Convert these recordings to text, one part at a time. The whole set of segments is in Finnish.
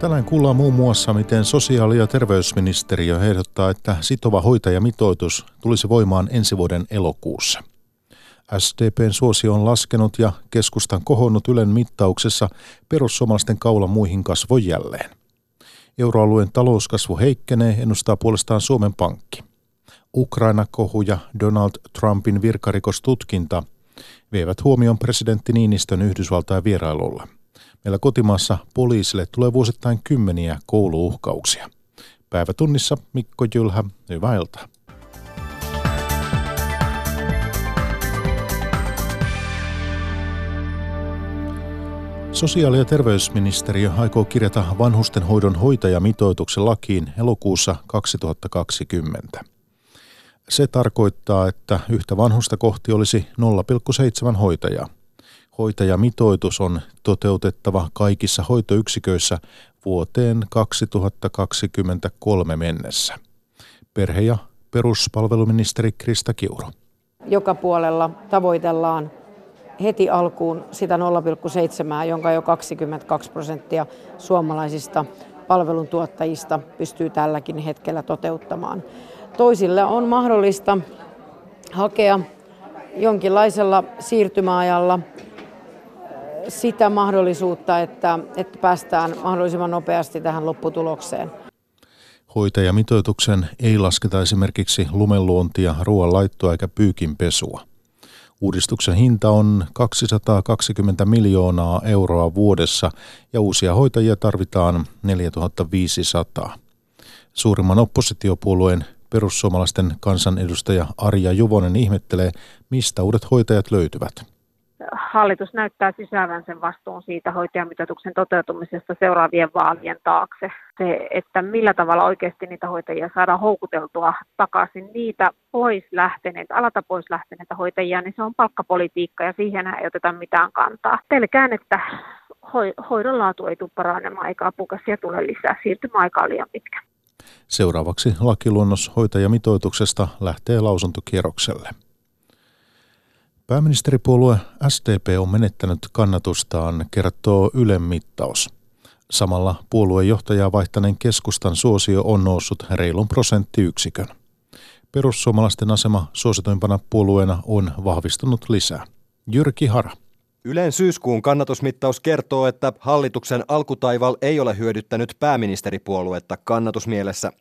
Tänään kuullaan muun muassa, miten sosiaali- ja terveysministeriö ehdottaa, että sitova hoitajamitoitus tulisi voimaan ensi vuoden elokuussa. SDPn suosio on laskenut ja keskustan kohonnut Ylen mittauksessa perussuomalaisten kaula muihin kasvoi jälleen. Euroalueen talouskasvu heikkenee, ennustaa puolestaan Suomen Pankki. Ukraina-kohu ja Donald Trumpin virkarikostutkinta vievät huomioon presidentti Niinistön Yhdysvaltain vierailulla – Meillä kotimaassa poliisille tulee vuosittain kymmeniä kouluuhkauksia. Päivätunnissa Mikko Jylhä, hyvää iltaa. Sosiaali- ja terveysministeriö aikoo kirjata vanhustenhoidon hoitajamitoituksen lakiin elokuussa 2020. Se tarkoittaa, että yhtä vanhusta kohti olisi 0,7 hoitajaa. Hoitajamitoitus on toteutettava kaikissa hoitoyksiköissä vuoteen 2023 mennessä. Perhe- ja peruspalveluministeri Krista Kiuru. Joka puolella tavoitellaan heti alkuun sitä 0,7, jonka jo 22 prosenttia suomalaisista palveluntuottajista pystyy tälläkin hetkellä toteuttamaan. Toisille on mahdollista hakea jonkinlaisella siirtymäajalla sitä mahdollisuutta, että, että päästään mahdollisimman nopeasti tähän lopputulokseen. Hoitajamitoituksen ei lasketa esimerkiksi lumenluontia, ruoanlaittoa eikä pyykinpesua. Uudistuksen hinta on 220 miljoonaa euroa vuodessa ja uusia hoitajia tarvitaan 4500. Suurimman oppositiopuolueen perussuomalaisten kansanedustaja Arja Juvonen ihmettelee, mistä uudet hoitajat löytyvät hallitus näyttää sysäävän sen vastuun siitä hoitajamitoituksen toteutumisesta seuraavien vaalien taakse. Se, että millä tavalla oikeasti niitä hoitajia saadaan houkuteltua takaisin niitä pois lähteneitä, alata pois lähteneitä hoitajia, niin se on palkkapolitiikka ja siihen ei oteta mitään kantaa. Pelkään, että hoidon laatu ei tule paranemaan eikä apukasia tule lisää. Siirtymäaika on liian pitkä. Seuraavaksi lakiluonnos hoitajamitoituksesta lähtee lausuntokierrokselle. Pääministeripuolue SDP on menettänyt kannatustaan, kertoo Ylen mittaus. Samalla puoluejohtajaa vaihtaneen keskustan suosio on noussut reilun prosenttiyksikön. Perussuomalaisten asema suosituimpana puolueena on vahvistunut lisää. Jyrki Hara. Ylen syyskuun kannatusmittaus kertoo, että hallituksen alkutaival ei ole hyödyttänyt pääministeripuoluetta kannatusmielessä.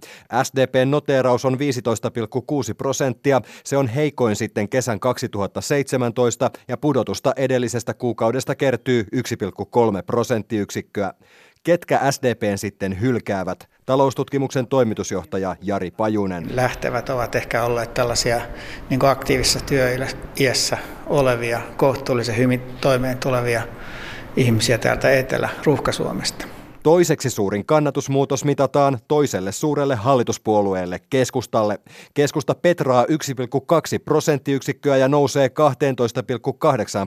SDPn noteeraus on 15,6 prosenttia. Se on heikoin sitten kesän 2017 ja pudotusta edellisestä kuukaudesta kertyy 1,3 prosenttiyksikköä. Ketkä SDPn sitten hylkäävät? Taloustutkimuksen toimitusjohtaja Jari Pajunen. Lähtevät ovat ehkä olleet tällaisia niin aktiivisessa työiässä olevia, kohtuullisen hyvin toimeen tulevia ihmisiä täältä Etelä-Ruuhka-Suomesta. Toiseksi suurin kannatusmuutos mitataan toiselle suurelle hallituspuolueelle, keskustalle. Keskusta petraa 1,2 prosenttiyksikköä ja nousee 12,8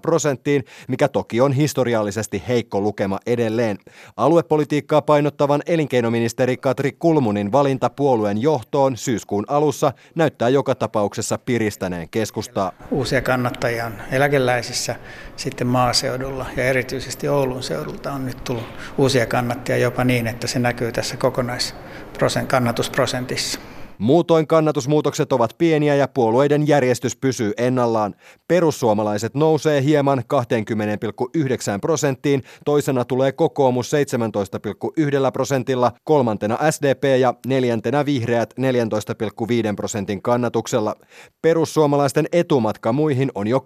prosenttiin, mikä toki on historiallisesti heikko lukema edelleen. Aluepolitiikkaa painottavan elinkeinoministeri Katri Kulmunin valinta puolueen johtoon syyskuun alussa näyttää joka tapauksessa piristäneen keskustaa. Uusia kannattajia on eläkeläisissä, sitten maaseudulla ja erityisesti Oulun seudulta on nyt tullut uusia kannattajia prosenttia jopa niin, että se näkyy tässä kokonaiskannatusprosentissa. Muutoin kannatusmuutokset ovat pieniä ja puolueiden järjestys pysyy ennallaan. Perussuomalaiset nousee hieman 20,9 prosenttiin, toisena tulee kokoomus 17,1 prosentilla, kolmantena SDP ja neljäntenä vihreät 14,5 prosentin kannatuksella. Perussuomalaisten etumatka muihin on jo 3,8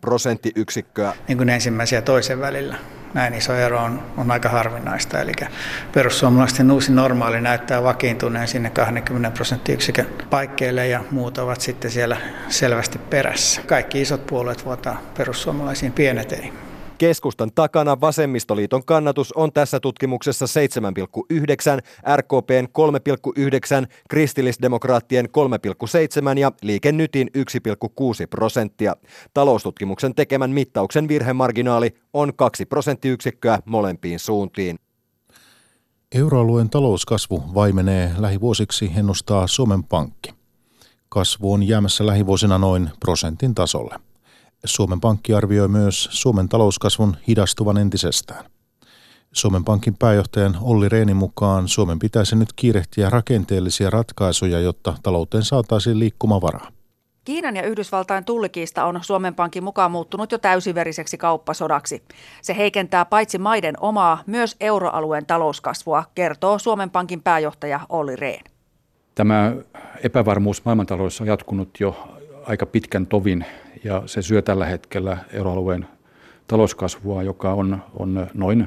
prosenttiyksikköä. Niin kuin ensimmäisen ja toisen välillä näin iso ero on, on aika harvinaista. Eli perussuomalaisten uusi normaali näyttää vakiintuneen sinne 20 prosenttiyksikön paikkeille ja muut ovat sitten siellä selvästi perässä. Kaikki isot puolueet vuotaa perussuomalaisiin pienet ei. Keskustan takana vasemmistoliiton kannatus on tässä tutkimuksessa 7,9, RKPn 3,9, kristillisdemokraattien 3,7 ja Liike Nytin 1,6 prosenttia. Taloustutkimuksen tekemän mittauksen virhemarginaali on 2 prosenttiyksikköä molempiin suuntiin. Euroalueen talouskasvu vaimenee lähivuosiksi, ennustaa Suomen Pankki. Kasvu on jäämässä lähivuosina noin prosentin tasolle. Suomen Pankki arvioi myös Suomen talouskasvun hidastuvan entisestään. Suomen Pankin pääjohtajan Olli Reenin mukaan Suomen pitäisi nyt kiirehtiä rakenteellisia ratkaisuja, jotta talouteen saataisiin liikkumavaraa. Kiinan ja Yhdysvaltain tullikiista on Suomen Pankin mukaan muuttunut jo täysiveriseksi kauppasodaksi. Se heikentää paitsi maiden omaa, myös euroalueen talouskasvua, kertoo Suomen Pankin pääjohtaja Olli Rehn. Tämä epävarmuus maailmantaloudessa on jatkunut jo aika pitkän tovin ja se syö tällä hetkellä euroalueen talouskasvua, joka on, on noin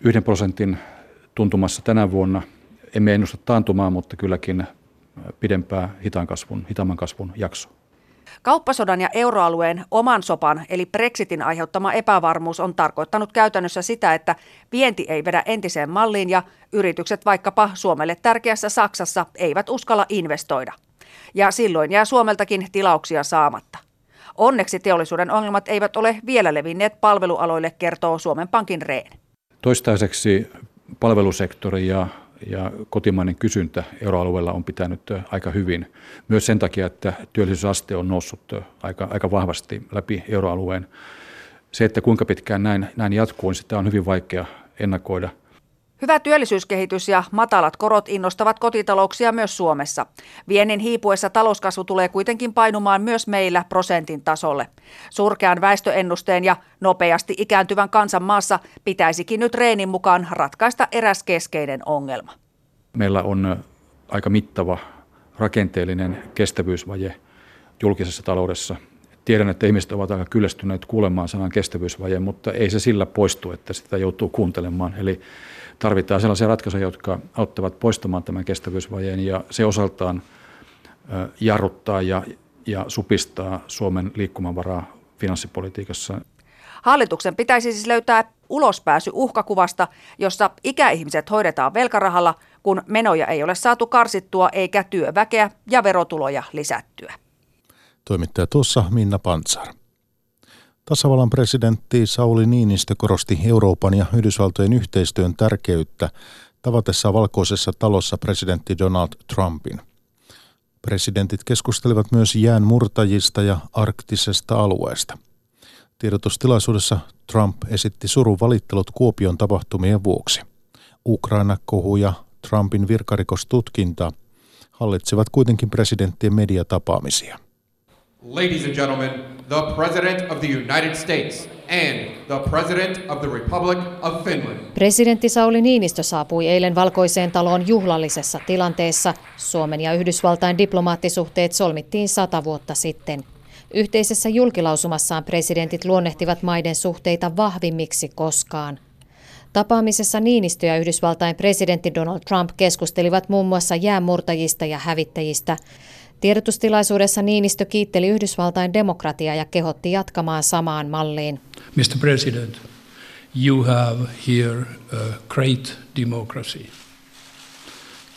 yhden prosentin tuntumassa tänä vuonna. Emme ennusta taantumaa, mutta kylläkin pidempää hitaan kasvun, hitaamman kasvun jakso. Kauppasodan ja euroalueen oman sopan eli Brexitin aiheuttama epävarmuus on tarkoittanut käytännössä sitä, että vienti ei vedä entiseen malliin ja yritykset vaikkapa Suomelle tärkeässä Saksassa eivät uskalla investoida. Ja silloin jää Suomeltakin tilauksia saamatta. Onneksi teollisuuden ongelmat eivät ole vielä levinneet palvelualoille, kertoo Suomen Pankin Reen. Toistaiseksi palvelusektori ja ja kotimainen kysyntä euroalueella on pitänyt aika hyvin. Myös sen takia, että työllisyysaste on noussut aika, aika vahvasti läpi euroalueen. Se, että kuinka pitkään näin, näin jatkuu, niin sitä on hyvin vaikea ennakoida – Hyvä työllisyyskehitys ja matalat korot innostavat kotitalouksia myös Suomessa. Viennin hiipuessa talouskasvu tulee kuitenkin painumaan myös meillä prosentin tasolle. Surkean väestöennusteen ja nopeasti ikääntyvän kansan maassa pitäisikin nyt Reenin mukaan ratkaista eräs keskeinen ongelma. Meillä on aika mittava rakenteellinen kestävyysvaje julkisessa taloudessa. Tiedän, että ihmiset ovat aika kyllästyneet kuulemaan sanan kestävyysvaje, mutta ei se sillä poistu, että sitä joutuu kuuntelemaan. Eli tarvitaan sellaisia ratkaisuja, jotka auttavat poistamaan tämän kestävyysvajeen ja se osaltaan jarruttaa ja, ja supistaa Suomen liikkumavaraa finanssipolitiikassa. Hallituksen pitäisi siis löytää ulospääsy uhkakuvasta, jossa ikäihmiset hoidetaan velkarahalla, kun menoja ei ole saatu karsittua eikä työväkeä ja verotuloja lisättyä. Toimittaja tuossa Minna Pantsar. Tasavallan presidentti Sauli Niinistö korosti Euroopan ja Yhdysvaltojen yhteistyön tärkeyttä tavatessa valkoisessa talossa presidentti Donald Trumpin. Presidentit keskustelivat myös jään murtajista ja arktisesta alueesta. Tiedotustilaisuudessa Trump esitti surun valittelut Kuopion tapahtumien vuoksi. Ukraina-kohu ja Trumpin virkarikostutkinta hallitsivat kuitenkin presidenttien mediatapaamisia. Ladies and gentlemen, the President of the United States and the President of the Republic of Finland. Presidentti Sauli Niinistö saapui eilen valkoiseen taloon juhlallisessa tilanteessa. Suomen ja Yhdysvaltain diplomaattisuhteet solmittiin sata vuotta sitten. Yhteisessä julkilausumassaan presidentit luonnehtivat maiden suhteita vahvimmiksi koskaan. Tapaamisessa Niinistö ja Yhdysvaltain presidentti Donald Trump keskustelivat muun muassa jäänmurtajista ja hävittäjistä. Tiedotustilaisuudessa Niinistö kiitteli Yhdysvaltain demokratiaa ja kehotti jatkamaan samaan malliin. Mr. President, you have here a great democracy.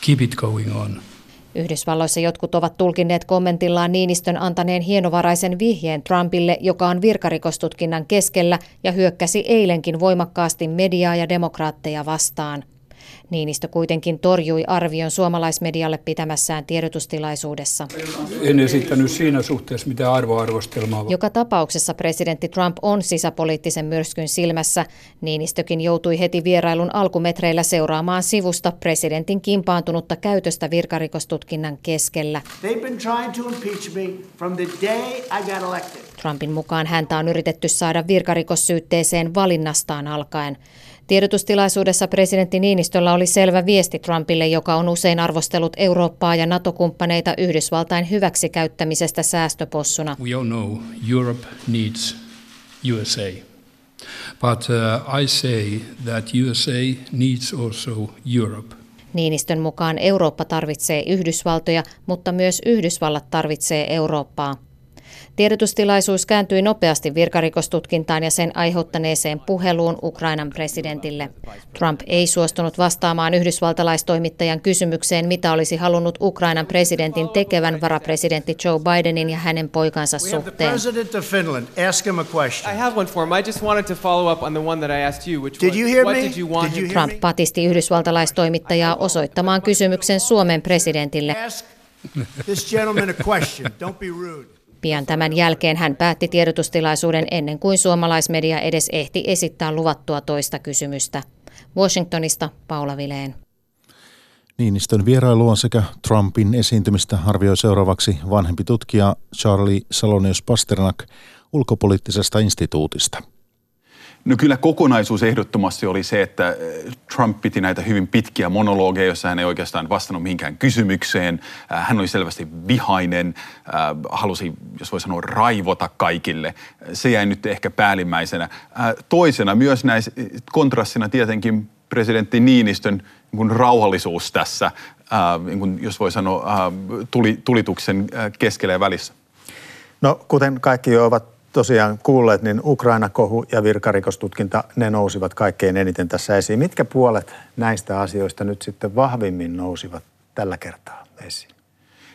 Keep it going on. Yhdysvalloissa jotkut ovat tulkinneet kommentillaan Niinistön antaneen hienovaraisen vihjeen Trumpille, joka on virkarikostutkinnan keskellä ja hyökkäsi eilenkin voimakkaasti mediaa ja demokraatteja vastaan. Niinistö kuitenkin torjui arvion suomalaismedialle pitämässään tiedotustilaisuudessa. En esittänyt siinä suhteessa mitään arvoarvostelmaa. Joka tapauksessa presidentti Trump on sisäpoliittisen myrskyn silmässä. Niinistökin joutui heti vierailun alkumetreillä seuraamaan sivusta presidentin kimpaantunutta käytöstä virkarikostutkinnan keskellä. Trumpin mukaan häntä on yritetty saada virkarikossyytteeseen valinnastaan alkaen. Tiedotustilaisuudessa presidentti Niinistöllä oli selvä viesti Trumpille, joka on usein arvostellut Eurooppaa ja NATO-kumppaneita Yhdysvaltain hyväksikäyttämisestä säästöpossuna. We all know Europe needs USA. But uh, I say that USA needs also Europe. Niinistön mukaan Eurooppa tarvitsee Yhdysvaltoja, mutta myös Yhdysvallat tarvitsee Eurooppaa. Tiedotustilaisuus kääntyi nopeasti virkarikostutkintaan ja sen aiheuttaneeseen puheluun Ukrainan presidentille. Trump ei suostunut vastaamaan yhdysvaltalaistoimittajan kysymykseen, mitä olisi halunnut Ukrainan presidentin tekevän varapresidentti Joe Bidenin ja hänen poikansa suhteen. Trump patisti yhdysvaltalaistoimittajaa osoittamaan kysymyksen Suomen presidentille. This gentleman a question. Don't be rude. Pian tämän jälkeen hän päätti tiedotustilaisuuden ennen kuin suomalaismedia edes ehti esittää luvattua toista kysymystä. Washingtonista Paula Vileen. Niinistön vierailuun sekä Trumpin esiintymistä arvioi seuraavaksi vanhempi tutkija Charlie Salonius Pasternak ulkopoliittisesta instituutista. No kyllä kokonaisuus ehdottomasti oli se, että eh, Trump piti näitä hyvin pitkiä monologeja, joissa hän ei oikeastaan vastannut mihinkään kysymykseen. Äh, hän oli selvästi vihainen, äh, halusi, jos voi sanoa, raivota kaikille. Se jäi nyt ehkä päällimmäisenä. Toisena myös näissä kontrastina tietenkin presidentti Niinistön niin rauhallisuus tässä, niin jos voi sanoa, tulituksen keskellä ja välissä. No kuten kaikki jo ovat tosiaan kuulleet, niin Ukraina-kohu ja virkarikostutkinta, ne nousivat kaikkein eniten tässä esiin. Mitkä puolet näistä asioista nyt sitten vahvimmin nousivat tällä kertaa esiin?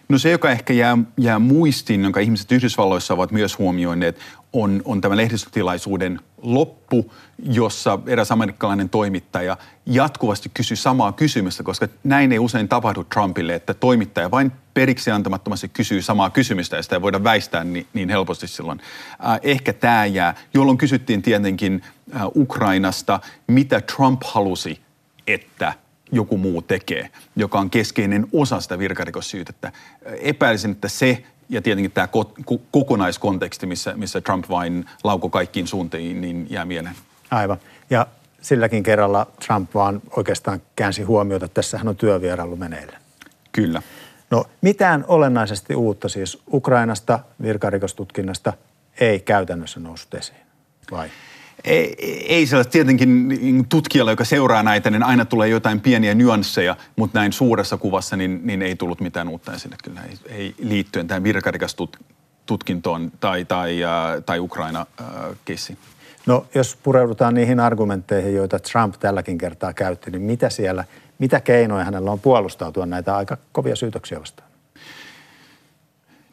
No se, joka ehkä jää, jää muistiin, jonka ihmiset Yhdysvalloissa ovat myös huomioineet, on, on tämä lehdistötilaisuuden loppu, jossa eräs amerikkalainen toimittaja jatkuvasti kysyi samaa kysymystä, koska näin ei usein tapahdu Trumpille, että toimittaja vain periksi antamattomasti kysyy samaa kysymystä ja sitä ei voida väistää niin, niin helposti silloin. Äh, ehkä tämä jää, jolloin kysyttiin tietenkin äh, Ukrainasta, mitä Trump halusi, että joku muu tekee, joka on keskeinen osa sitä virkarikossyytettä. Epäilisin, että se ja tietenkin tämä kokonaiskonteksti, missä, missä Trump vain lauko kaikkiin suuntiin, niin jää mieleen. Aivan. Ja silläkin kerralla Trump vaan oikeastaan käänsi huomiota, että tässähän on työvierailu meneillä. Kyllä. No mitään olennaisesti uutta siis Ukrainasta, virkarikostutkinnasta ei käytännössä noussut esiin, vai? Ei, ei sellaista tietenkin niin tutkijalle, joka seuraa näitä, niin aina tulee jotain pieniä nyansseja, mutta näin suuressa kuvassa niin, niin ei tullut mitään uutta esille kyllä, ei, ei liittyen tähän virkarikastutkintoon tai, tai, äh, tai Ukraina-keissiin. Äh, no jos pureudutaan niihin argumentteihin, joita Trump tälläkin kertaa käytti, niin mitä siellä, mitä keinoja hänellä on puolustautua näitä aika kovia syytöksiä vastaan?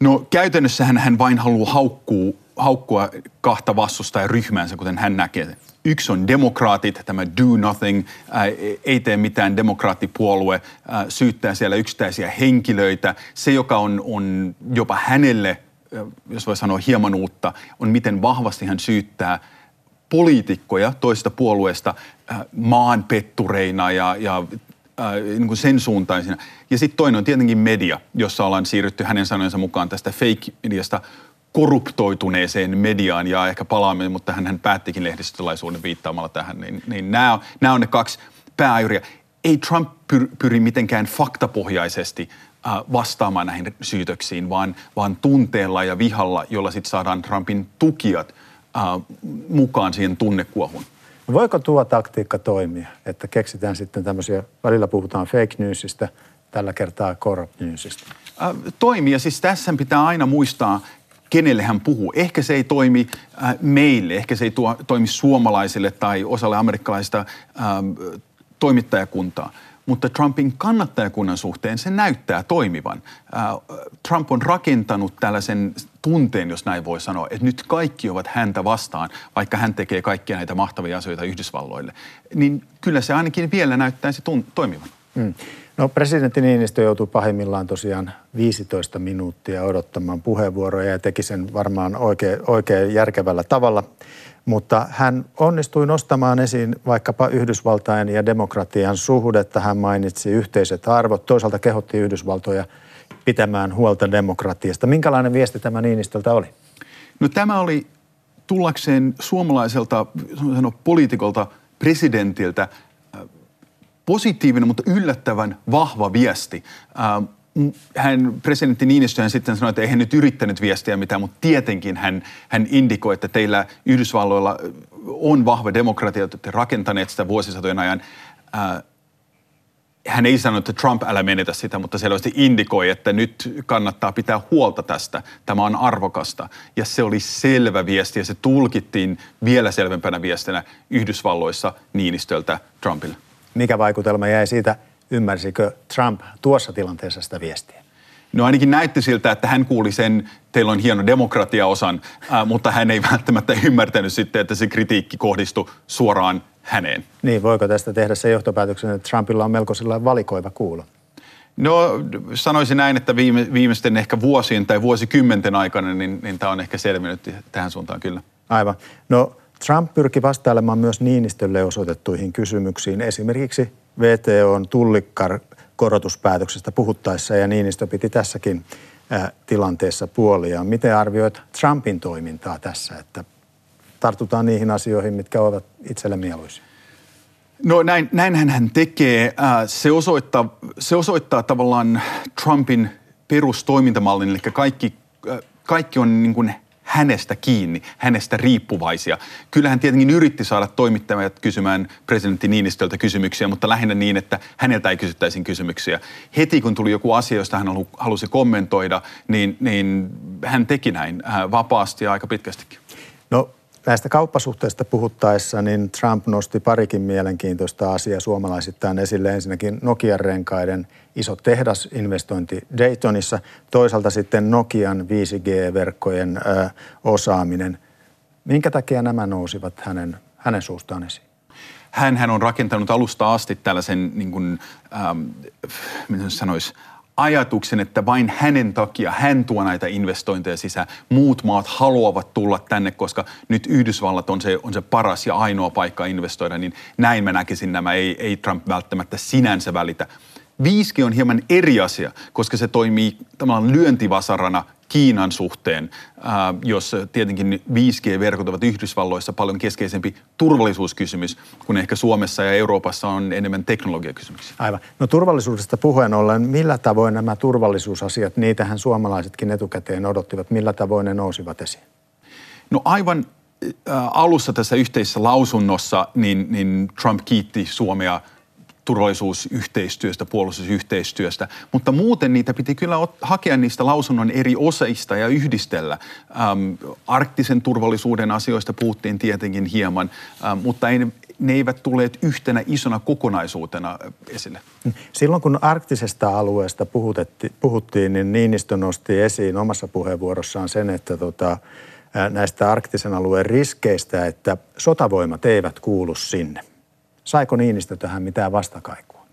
No käytännössähän hän vain haluaa haukkua haukkua kahta vastustajaryhmäänsä, kuten hän näkee. Yksi on demokraatit, tämä do nothing, ää, ei tee mitään demokraattipuolue, ää, syyttää siellä yksittäisiä henkilöitä. Se, joka on, on jopa hänelle, jos voi sanoa hieman uutta, on miten vahvasti hän syyttää poliitikkoja toista puolueesta maanpettureina ja, ja niin kuin sen suuntaisina. Ja sitten toinen on tietenkin media, jossa ollaan siirrytty hänen sanojensa mukaan tästä fake-mediasta korruptoituneeseen mediaan ja ehkä palaamme, mutta hän, hän päättikin lehdistötilaisuuden viittaamalla tähän, niin, niin nämä, nämä on ne kaksi pääajuria. Ei Trump pyri, pyri mitenkään faktapohjaisesti äh, vastaamaan näihin syytöksiin, vaan, vaan tunteella ja vihalla, jolla sitten saadaan Trumpin tukijat äh, mukaan siihen tunnekuohun. Voiko tuo taktiikka toimia, että keksitään sitten tämmöisiä, välillä puhutaan fake newsista, tällä kertaa corrupt newsista? Äh, toimia, siis tässä pitää aina muistaa, kenelle hän puhuu. Ehkä se ei toimi äh, meille, ehkä se ei tuo, toimi suomalaisille tai osalle amerikkalaista äh, toimittajakuntaa. Mutta Trumpin kannattajakunnan suhteen se näyttää toimivan. Äh, Trump on rakentanut tällaisen tunteen, jos näin voi sanoa, että nyt kaikki ovat häntä vastaan, vaikka hän tekee kaikkia näitä mahtavia asioita Yhdysvalloille. Niin kyllä se ainakin vielä näyttäisi tun- toimivan. Mm. No presidentti Niinistö joutui pahimmillaan tosiaan 15 minuuttia odottamaan puheenvuoroja ja teki sen varmaan oikein, oikein järkevällä tavalla. Mutta hän onnistui nostamaan esiin vaikkapa Yhdysvaltain ja demokratian suhdetta. Hän mainitsi yhteiset arvot, toisaalta kehotti Yhdysvaltoja pitämään huolta demokratiasta. Minkälainen viesti tämä Niinistöltä oli? No tämä oli tullakseen suomalaiselta poliitikolta, presidentiltä – positiivinen, mutta yllättävän vahva viesti. Hän, presidentti Niinistö sitten sanoi, että ei hän nyt yrittänyt viestiä mitään, mutta tietenkin hän, hän indikoi, että teillä Yhdysvalloilla on vahva demokratia, että te rakentaneet sitä vuosisatojen ajan. Äh, hän ei sanonut, että Trump älä menetä sitä, mutta selvästi indikoi, että nyt kannattaa pitää huolta tästä. Tämä on arvokasta. Ja se oli selvä viesti ja se tulkittiin vielä selvempänä viestinä Yhdysvalloissa Niinistöltä Trumpille. Mikä vaikutelma jäi siitä, ymmärsikö Trump tuossa tilanteessa sitä viestiä? No ainakin näytti siltä, että hän kuuli sen, teillä on hieno demokratiaosan, äh, mutta hän ei välttämättä ymmärtänyt sitten, että se kritiikki kohdistui suoraan häneen. Niin, voiko tästä tehdä se johtopäätöksen, että Trumpilla on melko valikoiva kuulo? No sanoisin näin, että viime, viimeisten ehkä vuosien tai vuosikymmenten aikana, niin, niin tämä on ehkä selvinnyt tähän suuntaan kyllä. Aivan. No Trump pyrki vastailemaan myös Niinistölle osoitettuihin kysymyksiin, esimerkiksi VTOn tullikorotuspäätöksestä puhuttaessa, ja Niinistö piti tässäkin tilanteessa puoliaan. Miten arvioit Trumpin toimintaa tässä, että tartutaan niihin asioihin, mitkä ovat itselle mieluisia? No näin, näinhän hän tekee. Se osoittaa, se osoittaa tavallaan Trumpin perustoimintamallin, eli kaikki, kaikki on niin kuin hänestä kiinni, hänestä riippuvaisia. Kyllähän tietenkin yritti saada toimittajat kysymään presidentti Niinistöltä kysymyksiä, mutta lähinnä niin, että häneltä ei kysyttäisiin kysymyksiä. Heti kun tuli joku asia, josta hän halusi kommentoida, niin, niin hän teki näin vapaasti ja aika pitkästikin. No Näistä kauppasuhteista puhuttaessa, niin Trump nosti parikin mielenkiintoista asiaa suomalaisittain esille. Ensinnäkin Nokian renkaiden iso tehdasinvestointi Daytonissa, toisaalta sitten Nokian 5G-verkkojen ö, osaaminen. Minkä takia nämä nousivat hänen, hänen suustaan esiin? Hän on rakentanut alusta asti tällaisen, niin kuin, ähm, miten sanoisi, ajatuksen, että vain hänen takia hän tuo näitä investointeja sisään. Muut maat haluavat tulla tänne, koska nyt Yhdysvallat on se, on se paras ja ainoa paikka investoida, niin näin mä näkisin nämä, ei, ei Trump välttämättä sinänsä välitä. 5G on hieman eri asia, koska se toimii tavallaan lyöntivasarana Kiinan suhteen, äh, jos tietenkin 5G-verkot ovat Yhdysvalloissa paljon keskeisempi turvallisuuskysymys, kun ehkä Suomessa ja Euroopassa on enemmän teknologiakysymyksiä. Aivan. No turvallisuudesta puheen ollen, millä tavoin nämä turvallisuusasiat, niitähän suomalaisetkin etukäteen odottivat, millä tavoin ne nousivat esiin? No aivan äh, alussa tässä yhteisessä lausunnossa niin, niin Trump kiitti Suomea – turvallisuusyhteistyöstä, puolustusyhteistyöstä, mutta muuten niitä piti kyllä hakea niistä lausunnon eri osaista ja yhdistellä. Ähm, arktisen turvallisuuden asioista puhuttiin tietenkin hieman, ähm, mutta ei, ne eivät tulleet yhtenä isona kokonaisuutena esille. Silloin kun arktisesta alueesta puhuttiin, niin Niinistö nosti esiin omassa puheenvuorossaan sen, että tota, näistä arktisen alueen riskeistä, että sotavoimat eivät kuulu sinne. Saiko Niinistö tähän mitään vastakaikua?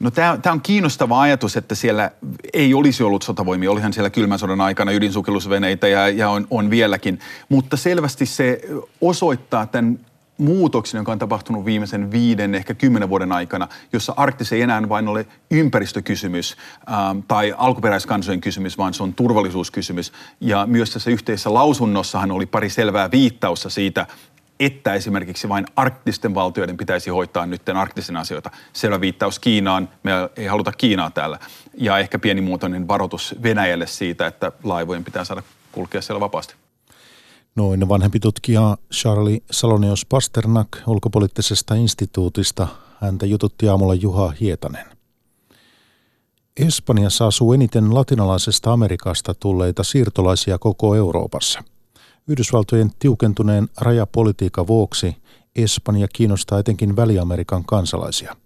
No tämä on kiinnostava ajatus, että siellä ei olisi ollut sotavoimia. Olihan siellä kylmän sodan aikana ydinsukellusveneitä ja, ja on, on vieläkin. Mutta selvästi se osoittaa tämän muutoksen, joka on tapahtunut viimeisen viiden, ehkä kymmenen vuoden aikana, jossa Arktis ei enää vain ole ympäristökysymys ähm, tai alkuperäiskansojen kysymys, vaan se on turvallisuuskysymys. Ja myös tässä yhteisessä lausunnossahan oli pari selvää viittausta siitä, että esimerkiksi vain arktisten valtioiden pitäisi hoitaa nyt arktisen asioita. Selvä viittaus Kiinaan, me ei haluta Kiinaa täällä. Ja ehkä pienimuotoinen varoitus Venäjälle siitä, että laivojen pitää saada kulkea siellä vapaasti. Noin vanhempi tutkija Charlie Salonios Pasternak ulkopoliittisesta instituutista. Häntä jututti aamulla Juha Hietanen. Espanjassa asuu eniten latinalaisesta Amerikasta tulleita siirtolaisia koko Euroopassa – Yhdysvaltojen tiukentuneen rajapolitiikan vuoksi Espanja kiinnostaa etenkin Väli-Amerikan kansalaisia.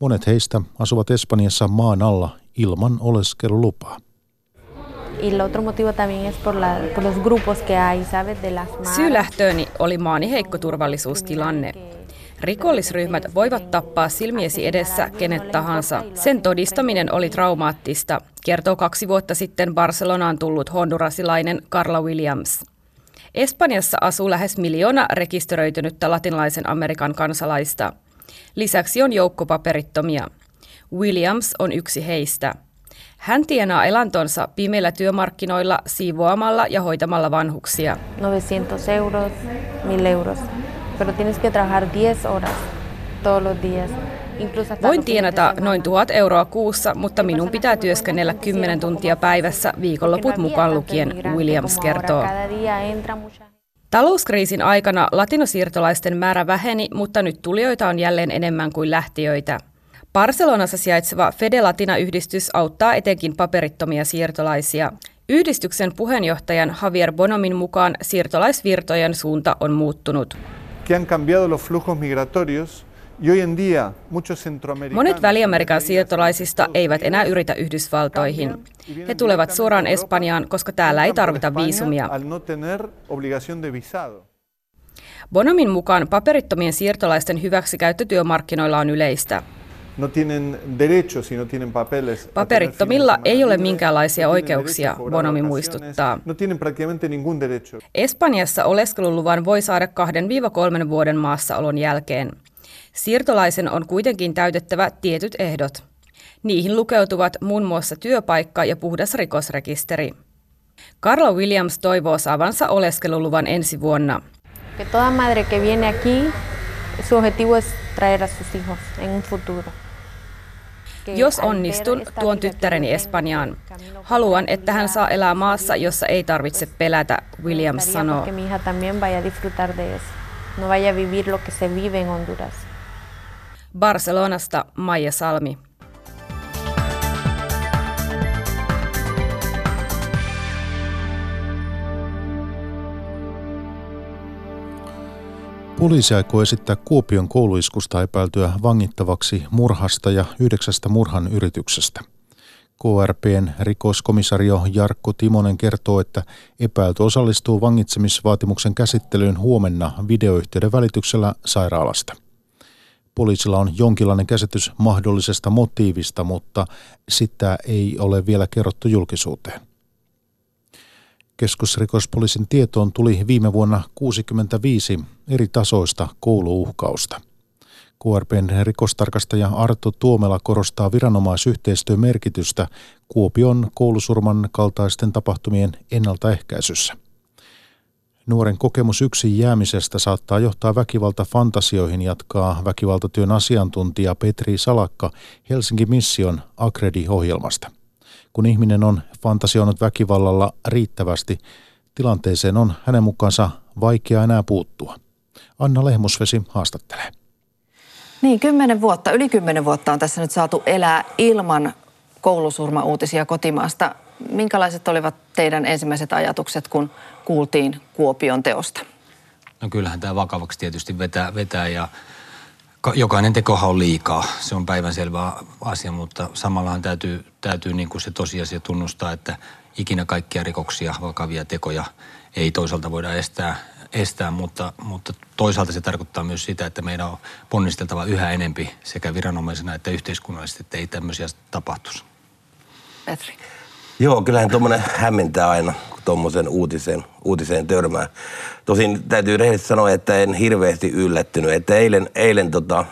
Monet heistä asuvat Espanjassa maan alla ilman oleskelulupaa. Syylähtööni oli maani heikko turvallisuustilanne. Rikollisryhmät voivat tappaa silmiesi edessä kenet tahansa. Sen todistaminen oli traumaattista, kertoo kaksi vuotta sitten Barcelonaan tullut hondurasilainen Carla Williams. Espanjassa asuu lähes miljoona rekisteröitynyttä latinalaisen Amerikan kansalaista. Lisäksi on joukko paperittomia. Williams on yksi heistä. Hän tienaa elantonsa pimeillä työmarkkinoilla siivoamalla ja hoitamalla vanhuksia. 900 euros, 1000 euros. Pero tienes que trabajar 10 horas todos los días. Voin tienata noin tuhat euroa kuussa, mutta minun pitää työskennellä 10 tuntia päivässä viikonloput mukaan lukien, Williams kertoo. Talouskriisin aikana latinosiirtolaisten määrä väheni, mutta nyt tulijoita on jälleen enemmän kuin lähtiöitä. Barcelonassa sijaitseva Fede Latina-yhdistys auttaa etenkin paperittomia siirtolaisia. Yhdistyksen puheenjohtajan Javier Bonomin mukaan siirtolaisvirtojen suunta on muuttunut. Que han cambiado los flujos migratorios Monet Väli-Amerikan siirtolaisista eivät enää yritä Yhdysvaltoihin. He tulevat suoraan Espanjaan, koska täällä ei tarvita viisumia. No Bonomin mukaan paperittomien siirtolaisten hyväksikäyttö työmarkkinoilla on yleistä. no no. Paperittomilla ei ole minkäänlaisia oikeuksia, Bonomi muistuttaa. Espanjassa oleskeluluvan voi saada 2-3 vuoden maassaolon jälkeen. Siirtolaisen on kuitenkin täytettävä tietyt ehdot. Niihin lukeutuvat muun muassa työpaikka ja puhdas rikosrekisteri. Carla Williams toivoo saavansa oleskeluluvan ensi vuonna. Que toda madre que viene aquí, su objetivo es traer a sus hijos en un futuro. Jos onnistun, tuon tyttäreni Espanjaan. Haluan, että hän saa elää maassa, jossa ei tarvitse pelätä, Williams sanoo. No vaya vivir lo que se vive en Honduras. Barcelonasta Maija Salmi. Poliisi aikoo esittää Kuopion kouluiskusta epäiltyä vangittavaksi murhasta ja yhdeksästä murhan yrityksestä. KRPn rikoskomisario Jarkko Timonen kertoo, että epäilty osallistuu vangitsemisvaatimuksen käsittelyyn huomenna videoyhteyden välityksellä sairaalasta. Poliisilla on jonkinlainen käsitys mahdollisesta motiivista, mutta sitä ei ole vielä kerrottu julkisuuteen. Keskusrikospoliisin tietoon tuli viime vuonna 65 eri tasoista kouluuhkausta. KRPn rikostarkastaja Arto Tuomela korostaa viranomaisyhteistyön merkitystä Kuopion koulusurman kaltaisten tapahtumien ennaltaehkäisyssä. Nuoren kokemus yksin jäämisestä saattaa johtaa väkivaltafantasioihin, jatkaa väkivaltatyön asiantuntija Petri Salakka Helsinki Mission Akredi-ohjelmasta. Kun ihminen on fantasioinut väkivallalla riittävästi, tilanteeseen on hänen mukaansa vaikea enää puuttua. Anna Lehmusvesi haastattelee. Niin, kymmenen vuotta, yli kymmenen vuotta on tässä nyt saatu elää ilman koulusurmauutisia kotimaasta. Minkälaiset olivat teidän ensimmäiset ajatukset, kun kuultiin Kuopion teosta? No kyllähän tämä vakavaksi tietysti vetää, vetää ja jokainen tekohan on liikaa. Se on päivänselvä asia, mutta samallahan täytyy, täytyy niin kuin se tosiasia tunnustaa, että ikinä kaikkia rikoksia, vakavia tekoja ei toisaalta voida estää, estää mutta, mutta toisaalta se tarkoittaa myös sitä, että meidän on ponnisteltava yhä enempi sekä viranomaisena että yhteiskunnallisesti, että ei tämmöisiä tapahtuisi. Petri. Joo, kyllähän tuommoinen hämmentää aina, kun tuommoisen uutiseen, uutiseen törmää. Tosin täytyy rehellisesti sanoa, että en hirveästi yllättynyt. Että eilen, eilen tota,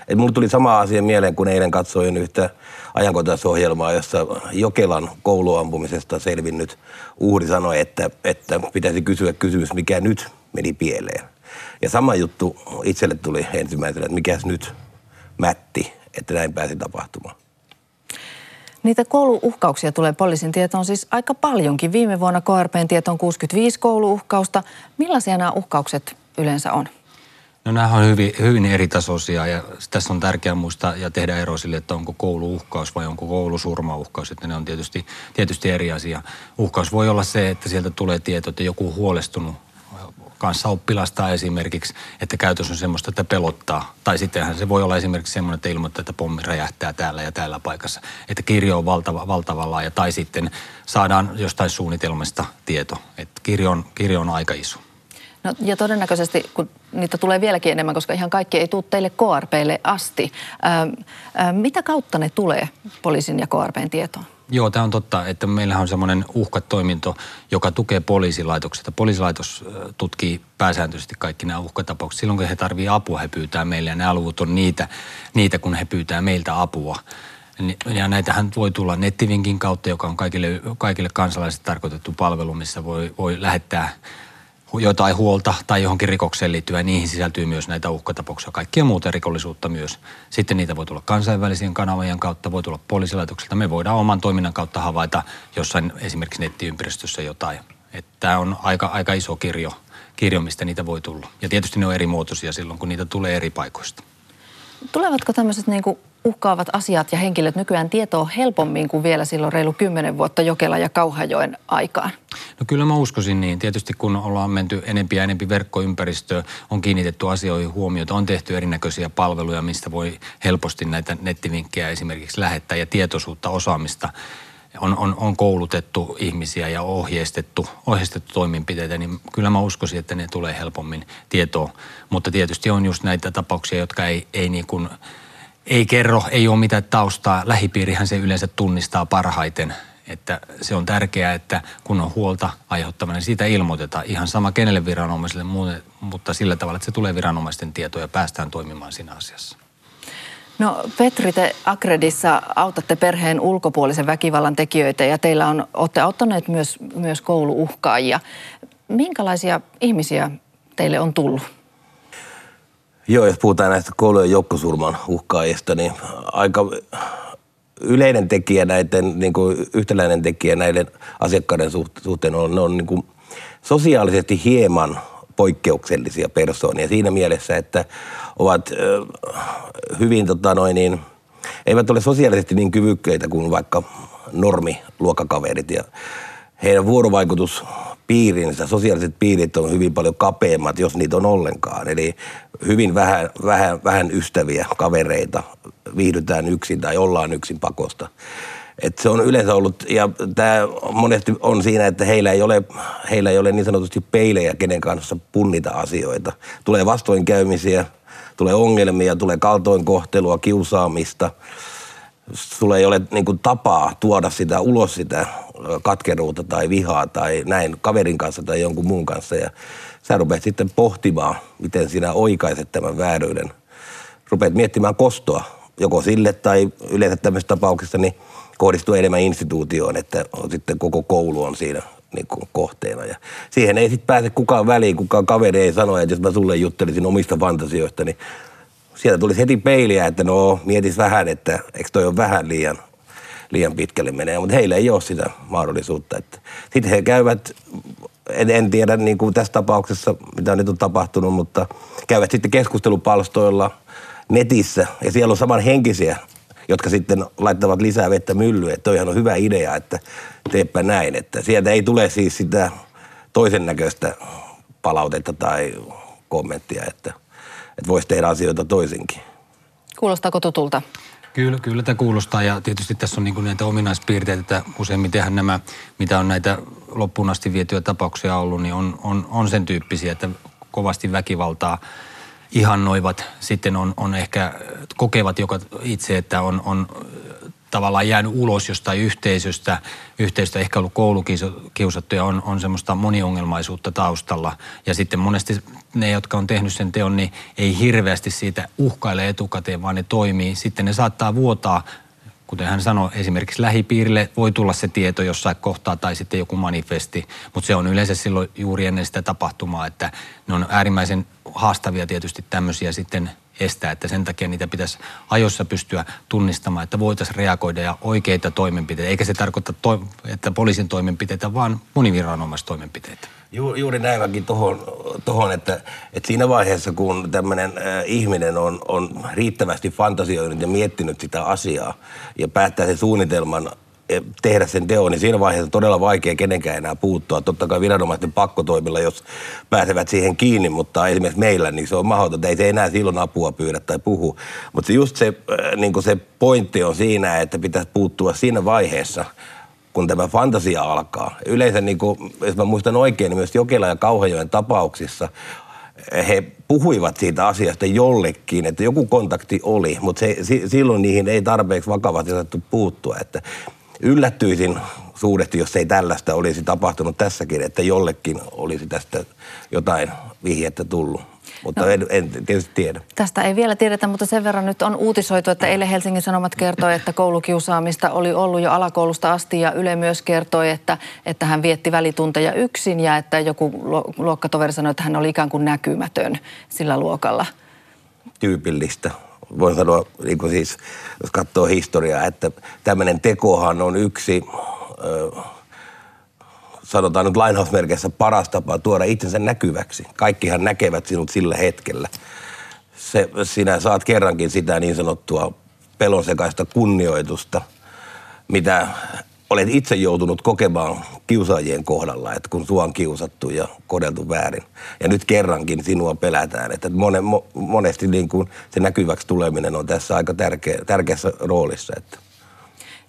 että mulle tuli sama asia mieleen, kun eilen katsoin yhtä ajankohtaisohjelmaa, jossa Jokelan kouluampumisesta selvinnyt uhri sanoi, että, että pitäisi kysyä kysymys, mikä nyt meni pieleen. Ja sama juttu itselle tuli ensimmäisenä, että mikäs nyt mätti, että näin pääsi tapahtumaan. Niitä kouluuhkauksia tulee poliisin tietoon siis aika paljonkin. Viime vuonna KRPn tietoon 65 kouluuhkausta. Millaisia nämä uhkaukset yleensä on? No nämä on hyvin, hyvin eritasoisia ja tässä on tärkeää muistaa ja tehdä ero sille, että onko kouluuhkaus vai onko koulusurmauhkaus, että ne on tietysti, tietysti eri asia. Uhkaus voi olla se, että sieltä tulee tieto, että joku huolestunut kanssa oppilasta esimerkiksi, että käytös on semmoista, että pelottaa. Tai sittenhän se voi olla esimerkiksi semmoinen, että ilmoittaa, että pommi räjähtää täällä ja täällä paikassa. Että kirjo on valtava, valtava laaja. Tai sitten saadaan jostain suunnitelmasta tieto. Että kirjo on, kirjo on aika iso. No, ja todennäköisesti, kun niitä tulee vieläkin enemmän, koska ihan kaikki ei tule teille KRPlle asti. Ää, ää, mitä kautta ne tulee poliisin ja KRPn tietoon? Joo, tämä on totta, että meillähän on semmoinen uhkatoiminto, joka tukee poliisilaitoksia. Poliisilaitos tutkii pääsääntöisesti kaikki nämä uhkatapaukset. Silloin kun he tarvitsevat apua, he pyytää meille ja nämä luvut on niitä, niitä kun he pyytää meiltä apua. Ja näitähän voi tulla nettivinkin kautta, joka on kaikille, kaikille kansalaisille tarkoitettu palvelu, missä voi, voi lähettää jotain huolta tai johonkin rikokseen liittyvää, niihin sisältyy myös näitä uhkatapauksia, kaikkia muuta rikollisuutta myös. Sitten niitä voi tulla kansainvälisien kanavien kautta, voi tulla poliisilaitokselta. Me voidaan oman toiminnan kautta havaita jossain esimerkiksi nettiympäristössä jotain. Tämä on aika, aika iso kirjo, kirjo, mistä niitä voi tulla. Ja tietysti ne on eri muotoisia silloin, kun niitä tulee eri paikoista. Tulevatko tämmöiset niin kuin uhkaavat asiat ja henkilöt nykyään tietoa helpommin kuin vielä silloin reilu kymmenen vuotta Jokela ja Kauhajoen aikaan? No kyllä mä uskoisin niin. Tietysti kun ollaan menty enempi ja enempi verkkoympäristöön, on kiinnitetty asioihin huomiota, on tehty erinäköisiä palveluja, mistä voi helposti näitä nettivinkkejä esimerkiksi lähettää ja tietoisuutta, osaamista on, on, on koulutettu ihmisiä ja ohjeistettu, ohjeistettu toimenpiteitä, niin kyllä mä uskoisin, että ne tulee helpommin tietoon. Mutta tietysti on just näitä tapauksia, jotka ei, ei niin kuin ei kerro, ei ole mitään taustaa. Lähipiirihän se yleensä tunnistaa parhaiten että se on tärkeää, että kun on huolta aiheuttava, niin siitä ilmoitetaan. Ihan sama kenelle viranomaiselle, mutta sillä tavalla, että se tulee viranomaisten tietoja ja päästään toimimaan siinä asiassa. No Petri, te Akredissa autatte perheen ulkopuolisen väkivallan tekijöitä ja teillä on, olette auttaneet myös, myös kouluuhkaajia. Minkälaisia ihmisiä teille on tullut? Joo, jos puhutaan näistä koulujen joukkosurman uhkaajista, niin aika yleinen tekijä näiden, niin kuin yhtäläinen tekijä näiden asiakkaiden suhteen on, ne on niin kuin sosiaalisesti hieman poikkeuksellisia persoonia. Siinä mielessä, että ovat hyvin tota noin niin, eivät ole sosiaalisesti niin kyvykkeitä kuin vaikka normiluokkakaverit. Ja heidän vuorovaikutuspiirinsä, sosiaaliset piirit on hyvin paljon kapeammat, jos niitä on ollenkaan. Eli hyvin vähän, vähän, vähän ystäviä, kavereita, viihdytään yksin tai ollaan yksin pakosta. Et se on yleensä ollut, ja tämä monesti on siinä, että heillä ei, ole, heillä ei ole niin sanotusti peilejä, kenen kanssa punnita asioita. Tulee vastoinkäymisiä, tulee ongelmia, tulee kaltoinkohtelua, kiusaamista. Sulla ei ole niin kuin, tapaa tuoda sitä ulos sitä katkeruutta tai vihaa tai näin kaverin kanssa tai jonkun muun kanssa. Ja sä rupeat sitten pohtimaan, miten sinä oikaiset tämän vääryyden. Rupeat miettimään kostoa, joko sille tai yleensä tämmöisessä tapauksessa niin kohdistuu enemmän instituutioon, että sitten koko koulu on siinä niin kuin kohteena. Ja siihen ei sitten pääse kukaan väliin, kukaan kaveri ei sano, että jos mä sulle juttelisin omista fantasioista, niin sieltä tulisi heti peiliä, että no mietis vähän, että eikö toi ole vähän liian, liian pitkälle menee, mutta heillä ei ole sitä mahdollisuutta. Sitten he käyvät, en, en tiedä niin kuin tässä tapauksessa, mitä nyt on tapahtunut, mutta käyvät sitten keskustelupalstoilla netissä ja siellä on samanhenkisiä jotka sitten laittavat lisää vettä myllyyn, että toihan on hyvä idea, että teepä näin. Että sieltä ei tule siis sitä toisen näköistä palautetta tai kommenttia, että, että voisi tehdä asioita toisinkin. Kuulostaako tutulta? Kyllä, kyllä tämä kuulostaa ja tietysti tässä on niin näitä ominaispiirteitä, että useimmitenhän nämä, mitä on näitä loppuun asti vietyjä tapauksia ollut, niin on, on, on sen tyyppisiä, että kovasti väkivaltaa ihannoivat, sitten on, on ehkä, kokevat joka itse, että on, on tavallaan jäänyt ulos jostain yhteisöstä, yhteisöstä ehkä ollut koulukiusattu ja on, on semmoista moniongelmaisuutta taustalla. Ja sitten monesti ne, jotka on tehnyt sen teon, niin ei hirveästi siitä uhkaile etukäteen, vaan ne toimii. Sitten ne saattaa vuotaa kuten hän sanoi, esimerkiksi lähipiirille voi tulla se tieto jossain kohtaa tai sitten joku manifesti, mutta se on yleensä silloin juuri ennen sitä tapahtumaa, että ne on äärimmäisen haastavia tietysti tämmöisiä sitten estää, että sen takia niitä pitäisi ajoissa pystyä tunnistamaan, että voitaisiin reagoida ja oikeita toimenpiteitä, eikä se tarkoita, että poliisin toimenpiteitä, vaan moniviranomaistoimenpiteitä. Ju, juuri näin mäkin tohon, että, että siinä vaiheessa, kun tämmöinen äh, ihminen on, on riittävästi fantasioinut ja miettinyt sitä asiaa ja päättää sen suunnitelman tehdä sen teon, niin siinä vaiheessa on todella vaikea kenenkään enää puuttua. Totta kai viranomaisten pakkotoimilla, jos pääsevät siihen kiinni, mutta esimerkiksi meillä, niin se on mahdotonta. Ei se enää silloin apua pyydä tai puhu. Mutta just se, äh, niin se pointti on siinä, että pitäisi puuttua siinä vaiheessa – kun tämä fantasia alkaa. Yleensä, niin kuin, jos mä muistan oikein, niin myös Jokela ja Kauhajoen tapauksissa he puhuivat siitä asiasta jollekin, että joku kontakti oli, mutta se, silloin niihin ei tarpeeksi vakavasti saattu puuttua. Että yllättyisin suuresti, jos ei tällaista olisi tapahtunut tässäkin, että jollekin olisi tästä jotain vihjettä tullut mutta no, en, en tietysti tiedä. Tästä ei vielä tiedetä, mutta sen verran nyt on uutisoitu, että eilen Helsingin Sanomat kertoi, että koulukiusaamista oli ollut jo alakoulusta asti ja Yle myös kertoi, että, että hän vietti välitunteja yksin ja että joku luokkatoveri sanoi, että hän oli ikään kuin näkymätön sillä luokalla. Tyypillistä. Voin sanoa, niin kuin siis, jos katsoo historiaa, että tämmöinen tekohan on yksi... Ö, sanotaan nyt lainausmerkeissä paras tapa tuoda itsensä näkyväksi. Kaikkihan näkevät sinut sillä hetkellä. Se, sinä saat kerrankin sitä niin sanottua pelonsekaista kunnioitusta, mitä olet itse joutunut kokemaan kiusaajien kohdalla, että kun sua on kiusattu ja kodeltu väärin. Ja nyt kerrankin sinua pelätään, että monesti niin kuin se näkyväksi tuleminen on tässä aika tärkeä, tärkeässä roolissa. Että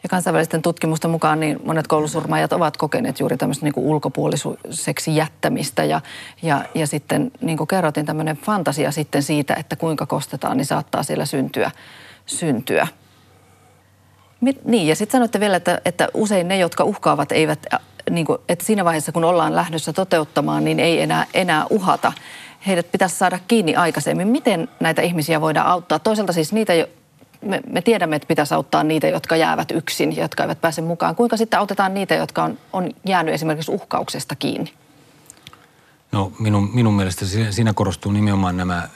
ja kansainvälisten tutkimusten mukaan niin monet koulusurmaajat ovat kokeneet juuri tämmöistä niin ulkopuoliseksi jättämistä. Ja, ja, ja sitten niin kuin kerrotin, tämmöinen fantasia sitten siitä, että kuinka kostetaan, niin saattaa siellä syntyä, syntyä. Mit, niin, ja sitten sanoitte vielä, että, että usein ne, jotka uhkaavat, eivät, niin kuin, että siinä vaiheessa, kun ollaan lähdössä toteuttamaan, niin ei enää, enää uhata. Heidät pitäisi saada kiinni aikaisemmin. Miten näitä ihmisiä voidaan auttaa? Toisaalta siis niitä, me, me tiedämme, että pitäisi auttaa niitä, jotka jäävät yksin, jotka eivät pääse mukaan. Kuinka sitten autetaan niitä, jotka on, on jäänyt esimerkiksi uhkauksesta kiinni? No minun, minun mielestä siinä korostuu nimenomaan nämä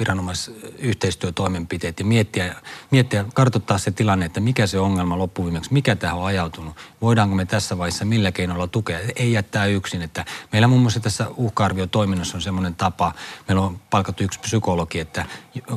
viranomaisyhteistyötoimenpiteet ja miettiä, miettiä, kartoittaa se tilanne, että mikä se ongelma loppuviimeksi, mikä tähän on ajautunut. Voidaanko me tässä vaiheessa millä keinoilla tukea, ei jättää yksin. Että meillä muun muassa tässä uhka-arviotoiminnassa on semmoinen tapa, meillä on palkattu yksi psykologi, että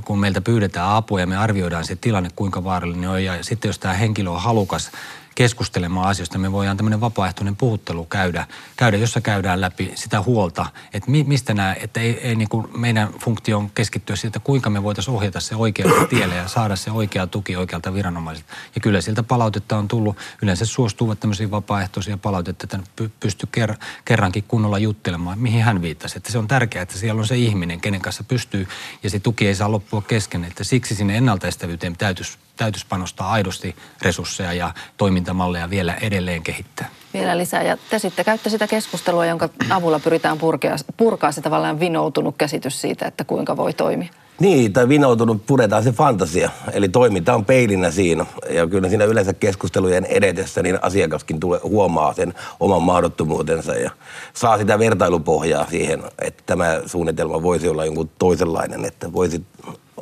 kun meiltä pyydetään apua ja me arvioidaan se tilanne, kuinka vaarallinen on ja sitten jos tämä henkilö on halukas keskustelemaan asioista. Me voidaan tämmöinen vapaaehtoinen puhuttelu käydä, käydä jossa käydään läpi sitä huolta, että mi, mistä nämä, että ei, ei niin kuin meidän funktio on keskittyä siitä, kuinka me voitaisiin ohjata se oikealle tielle ja saada se oikea tuki oikealta viranomaiselta. Ja kyllä siltä palautetta on tullut, yleensä suostuvat tämmöisiä vapaaehtoisia palautetta, että pysty ker, kerrankin kunnolla juttelemaan, mihin hän viittasi. Että se on tärkeää, että siellä on se ihminen, kenen kanssa pystyy ja se tuki ei saa loppua kesken. Että siksi sinne ennaltaestävyyteen täytyisi täytyisi panostaa aidosti resursseja ja toimintamalleja vielä edelleen kehittää. Vielä lisää. Ja te sitten käytte sitä keskustelua, jonka avulla pyritään purkaa, purkaa se tavallaan vinoutunut käsitys siitä, että kuinka voi toimia. Niin, tai vinoutunut puretaan se fantasia. Eli toiminta on peilinä siinä. Ja kyllä siinä yleensä keskustelujen edetessä niin asiakaskin tulee, huomaa sen oman mahdottomuutensa ja saa sitä vertailupohjaa siihen, että tämä suunnitelma voisi olla jonkun toisenlainen, että voisi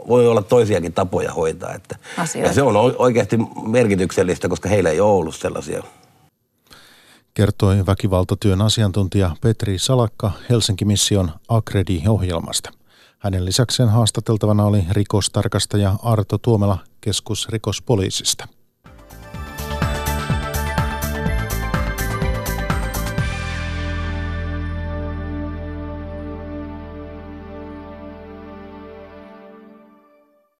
voi olla toisiakin tapoja hoitaa. Että, ja se on oikeasti merkityksellistä, koska heillä ei ole ollut sellaisia. Kertoi väkivaltatyön asiantuntija Petri Salakka Helsinki-mission Akredi-ohjelmasta. Hänen lisäkseen haastateltavana oli rikostarkastaja Arto Tuomela keskusrikospoliisista.